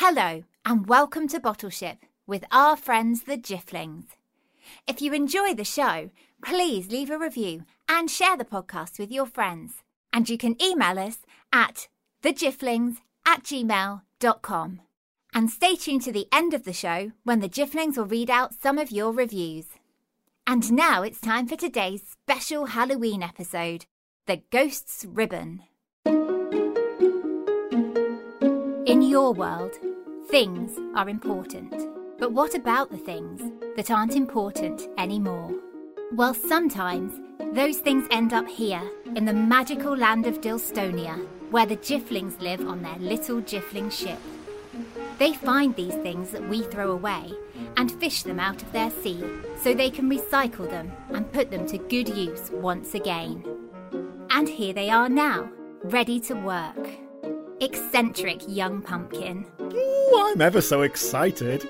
Hello, and welcome to Bottleship with our friends the Jifflings. If you enjoy the show, please leave a review and share the podcast with your friends. And you can email us at thejifflings at gmail.com. And stay tuned to the end of the show when the Jifflings will read out some of your reviews. And now it's time for today's special Halloween episode The Ghost's Ribbon. In your world, things are important. But what about the things that aren't important anymore? Well, sometimes those things end up here in the magical land of Dilstonia, where the Jifflings live on their little Jiffling ship. They find these things that we throw away and fish them out of their sea so they can recycle them and put them to good use once again. And here they are now, ready to work. Eccentric young pumpkin. Ooh, I'm ever so excited.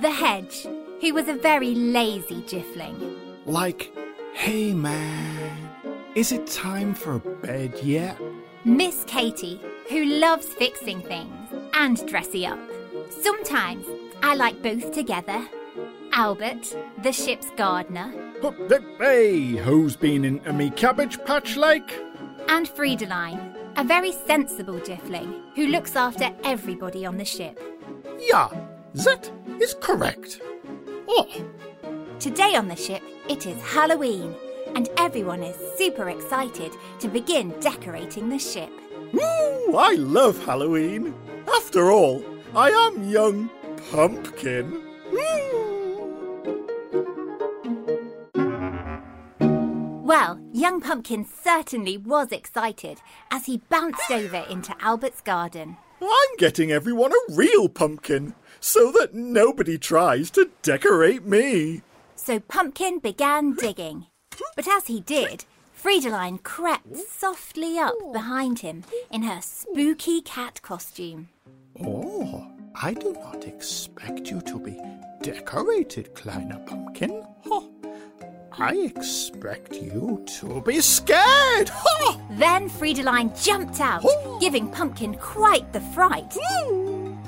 The hedge, who was a very lazy Jiffling. Like, hey man, is it time for bed yet? Miss Katie, who loves fixing things and dressing up. Sometimes I like both together. Albert, the ship's gardener, hey, who's been into me cabbage patch like? and Friedeline, a very sensible Jiffling who looks after everybody on the ship. Yeah, that is correct. Oh, Today on the ship, it is Halloween, and everyone is super excited to begin decorating the ship. woo, I love Halloween. After all, I am young pumpkin. Woo. Well, young Pumpkin certainly was excited as he bounced over into Albert's garden. I'm getting everyone a real pumpkin so that nobody tries to decorate me. So Pumpkin began digging. But as he did, Friedeline crept softly up behind him in her spooky cat costume. Oh, I do not expect you to be decorated, Kleiner Pumpkin. I expect you to be scared. Then Friedeline jumped out, giving Pumpkin quite the fright.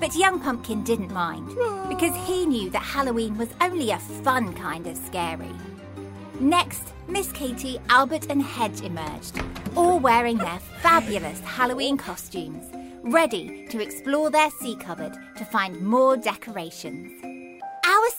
But young Pumpkin didn't mind, because he knew that Halloween was only a fun kind of scary. Next, Miss Katie, Albert, and Hedge emerged, all wearing their fabulous Halloween costumes, ready to explore their sea cupboard to find more decorations.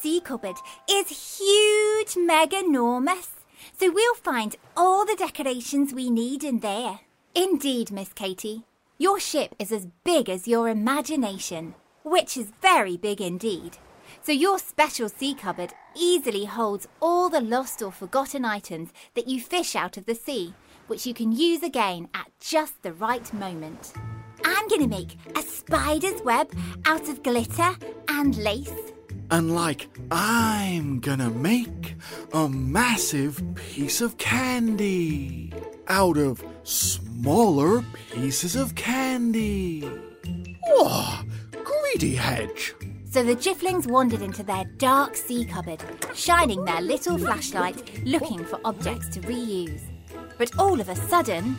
Sea cupboard is huge, mega enormous, so we'll find all the decorations we need in there. Indeed, Miss Katie. Your ship is as big as your imagination, which is very big indeed. So your special sea cupboard easily holds all the lost or forgotten items that you fish out of the sea, which you can use again at just the right moment. I'm going to make a spider's web out of glitter and lace. And like, I'm gonna make a massive piece of candy out of smaller pieces of candy. Oh, greedy hedge. So the Jifflings wandered into their dark sea cupboard, shining their little flashlight, looking for objects to reuse. But all of a sudden,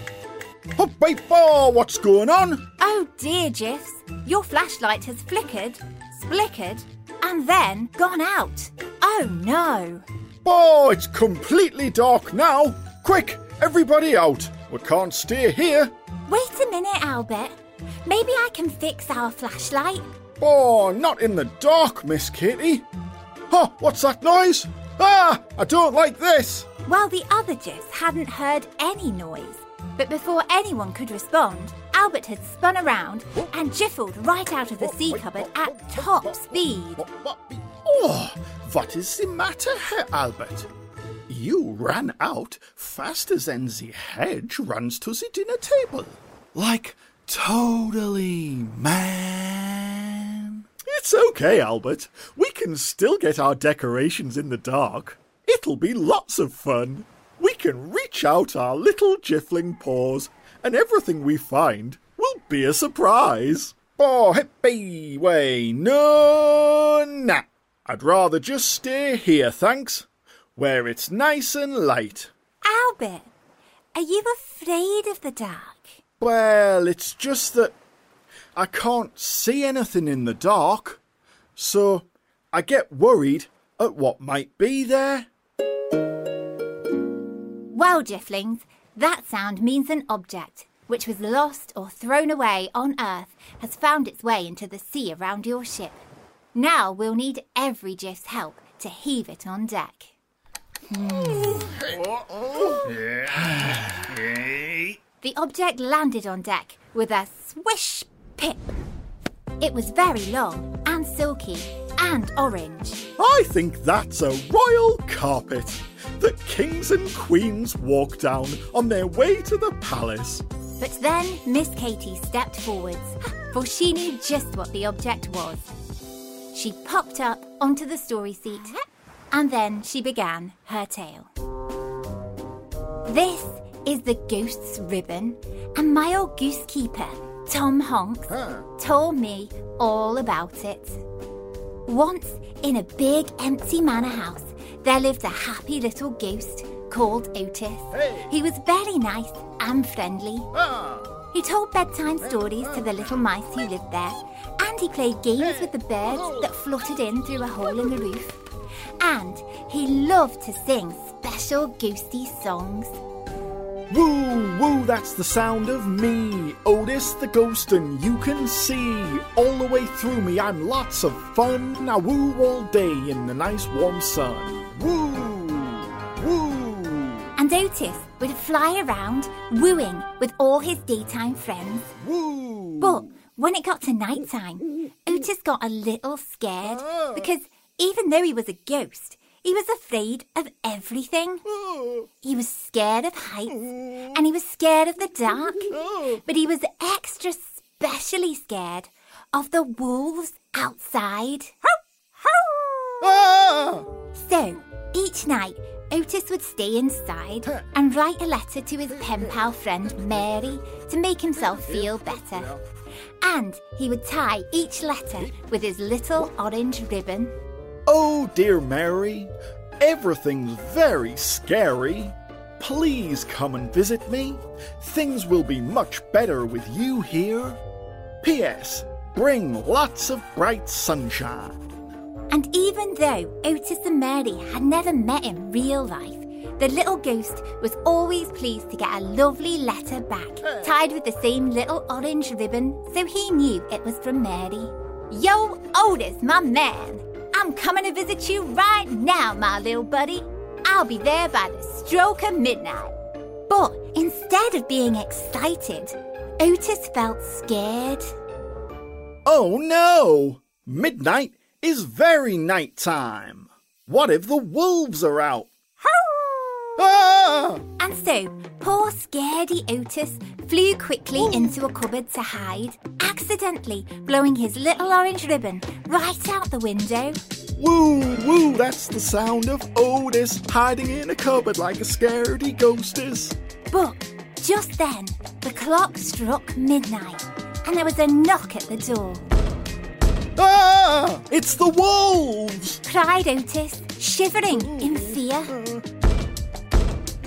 Oh, wait, oh, what's going on? oh dear, Jiffs, your flashlight has flickered, splickered, and then gone out. Oh no! Oh, it's completely dark now. Quick, everybody out. We can't stay here. Wait a minute, Albert. Maybe I can fix our flashlight. Oh, not in the dark, Miss Kitty. Huh, what's that noise? Ah, I don't like this. Well, the other Jiffs hadn't heard any noise. But before anyone could respond, Albert had spun around and jiffled right out of the sea cupboard at top speed. Oh, what is the matter, Herr Albert? You ran out faster than the hedge runs to the dinner table. Like, totally, man. It's okay, Albert. We can still get our decorations in the dark. It'll be lots of fun. We can reach out our little jiffling paws, and everything we find will be a surprise. Oh, hippie way, no, nah. I'd rather just stay here, thanks, where it's nice and light. Albert, are you afraid of the dark? Well, it's just that I can't see anything in the dark. So I get worried at what might be there. Well, Jifflings, that sound means an object which was lost or thrown away on Earth has found its way into the sea around your ship. Now we'll need every Jiff's help to heave it on deck. Hmm. The object landed on deck with a swish pip. It was very long and silky and orange. I think that's a royal carpet that kings and queens walk down on their way to the palace. But then Miss Katie stepped forwards, for she knew just what the object was. She popped up onto the story seat, and then she began her tale. This is the ghost's ribbon, and my old goosekeeper, Tom Honks, told me all about it. Once, in a big empty manor house, there lived a happy little ghost called Otis. He was very nice and friendly. Ah. He told bedtime stories to the little mice who lived there, and he played games with the birds oh. that fluttered in through a hole in the roof. And he loved to sing special ghosty songs. Woo, woo, that's the sound of me, Otis the ghost, and you can see all the way through me. I'm lots of fun. Now woo all day in the nice warm sun. Woo, woo. And Otis would fly around wooing with all his daytime friends. Woo! But when it got to night time, Otis got a little scared ah. because even though he was a ghost, he was afraid of everything. He was scared of heights and he was scared of the dark, but he was extra specially scared of the wolves outside. So each night, Otis would stay inside and write a letter to his pen pal friend Mary to make himself feel better. And he would tie each letter with his little orange ribbon. Oh, dear Mary, everything's very scary. Please come and visit me. Things will be much better with you here. P.S. Bring lots of bright sunshine. And even though Otis and Mary had never met in real life, the little ghost was always pleased to get a lovely letter back, tied with the same little orange ribbon, so he knew it was from Mary. Yo, Otis, my man, I'm coming to visit you right now, my little buddy. I'll be there by the stroke of midnight. But instead of being excited, Otis felt scared. Oh no! Midnight is very night time. What if the wolves are out? Ah! And so, poor scaredy Otis flew quickly into a cupboard to hide, accidentally blowing his little orange ribbon right out the window. Woo, woo, that's the sound of Otis hiding in a cupboard like a scaredy ghostess. But just then, the clock struck midnight, and there was a knock at the door. Ah! It's the wolves! Cried Otis, shivering in fear.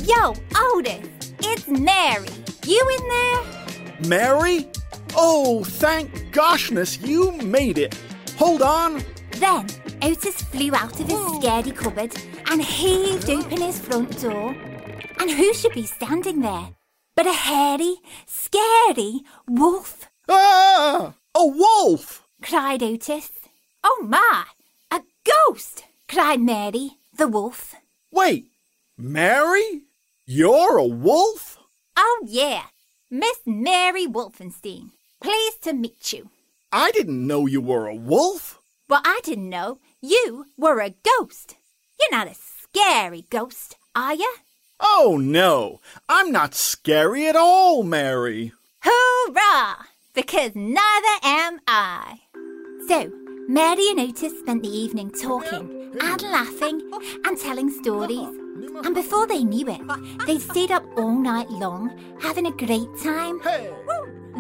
Yo, Otis, it's Mary. You in there? Mary? Oh, thank goshness you made it. Hold on. Then Otis flew out of his scaredy cupboard and heaved open his front door. And who should be standing there but a hairy, scary wolf? Ah! A wolf! cried Otis. Oh my, a ghost! cried Mary, the wolf. Wait, Mary? You're a wolf? Oh yeah, Miss Mary Wolfenstein. Pleased to meet you. I didn't know you were a wolf. Well, I didn't know you were a ghost. You're not a scary ghost, are you? Oh no, I'm not scary at all, Mary. Hoorah! Because neither am I. So, Mary and Otis spent the evening talking and laughing and telling stories. And before they knew it, they'd stayed up all night long, having a great time.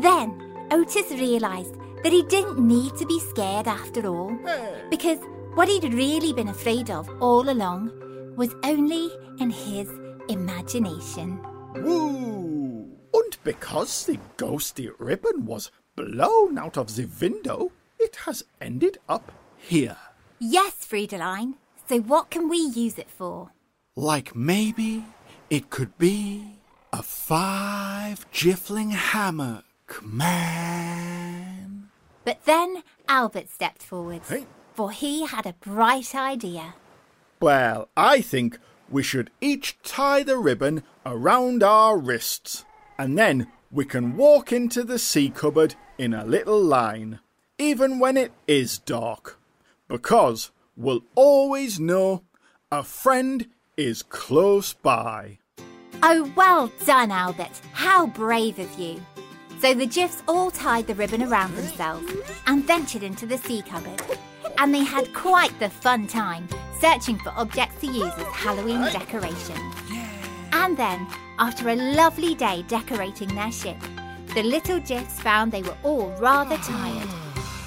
Then, Otis realised that he didn't need to be scared after all, hmm. because what he'd really been afraid of all along was only in his imagination. Woo! And because the ghosty ribbon was blown out of the window, it has ended up here. Yes, Friedeline. So what can we use it for? Like maybe it could be a five jiffling hammock, man. But then Albert stepped forward, Hey. for he had a bright idea. Well, I think we should each tie the ribbon around our wrists, and then we can walk into the sea cupboard in a little line, even when it is dark, because we'll always know a friend is close by. Oh, well done, Albert. How brave of you. So the Jiffs all tied the ribbon around themselves and ventured into the sea cupboard. And they had quite the fun time searching for objects to use as Halloween decorations. And then, after a lovely day decorating their ship, the little Jiffs found they were all rather tired.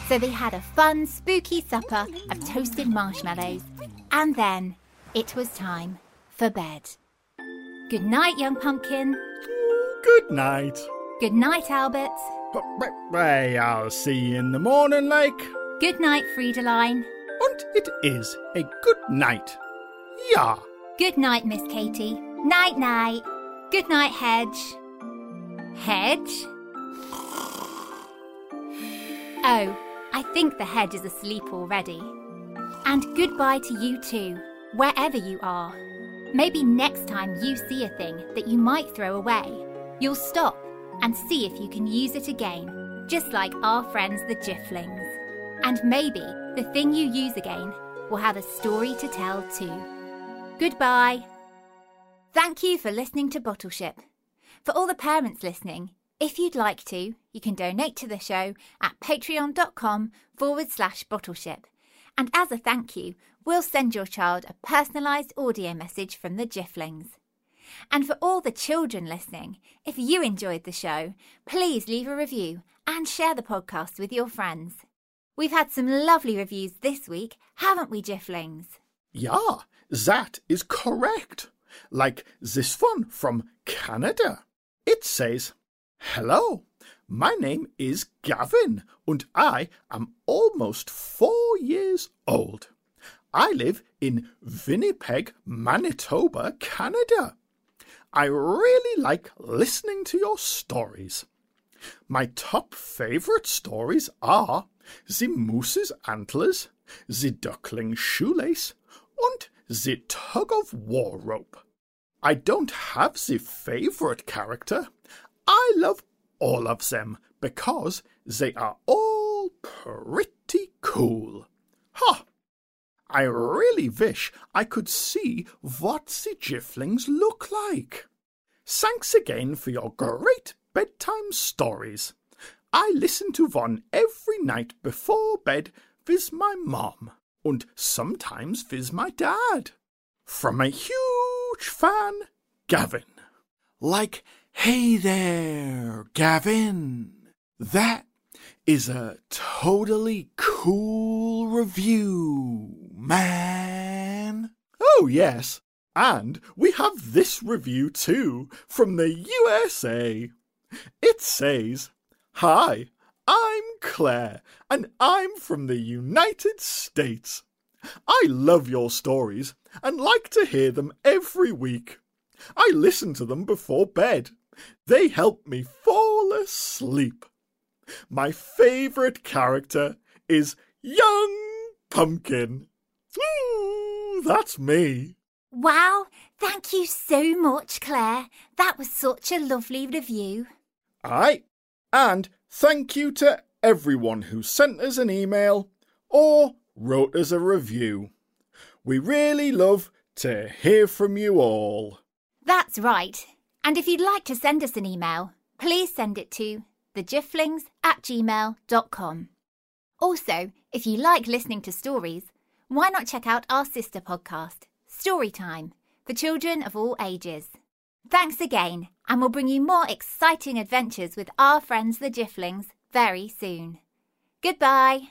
So they had a fun, spooky supper of toasted marshmallows. And then it was time for bed. Good night, young pumpkin. Good night. Good night, Albert. Hey, I'll see you in the morning, like. Good night, Friedeline. And it is a good night. Yeah. Good night, Miss Katie. Night, night. Good night, Hedge. Hedge? Oh, I think the hedge is asleep already. And goodbye to you too, wherever you are. Maybe next time you see a thing that you might throw away, you'll stop and see if you can use it again, just like our friends the Jifflings. And maybe the thing you use again will have a story to tell too. Goodbye. Thank you for listening to Bottleship. For all the parents listening, if you'd like to, you can donate to the show at patreon.com forward slash bottleship. And as a thank you, we'll send your child a personalised audio message from the Jifflings. And for all the children listening, if you enjoyed the show, please leave a review and share the podcast with your friends. We've had some lovely reviews this week, haven't we, Jifflings? Yeah, that is correct. Like this one from Canada. It says, Hello, my name is Gavin, and I am almost four years old. I live in Winnipeg, Manitoba, Canada. I really like listening to your stories. My top favourite stories are The Moose's Antlers, The Duckling Shoelace, and The Tug of War Rope. I don't have the favourite character. I love all of them because they are all pretty cool. Ha! I really wish I could see what the Jifflings look like. Thanks again for your great bedtime stories. I listen to one every night before bed with my mom, and sometimes with my dad. From a huge fan, Gavin. Like, hey there, Gavin. That is a totally cool review, man. Oh, yes. And we have this review too from the USA. It says, Hi, I'm Claire, and I'm from the United States. I love your stories and like to hear them every week. I listen to them before bed. They help me fall asleep. My favourite character is Young Pumpkin. Ooh, that's me. Wow, thank you so much, Claire. That was such a lovely review. Aye, and thank you to everyone who sent us an email or wrote us a review. We really love to hear from you all. That's right. And if you'd like to send us an email, please send it to thejifflings at gmail.com. Also, if you like listening to stories, why not check out our sister podcast, Storytime, for children of all ages. Thanks again, and we'll bring you more exciting adventures with our friends the Jifflings very soon. Goodbye.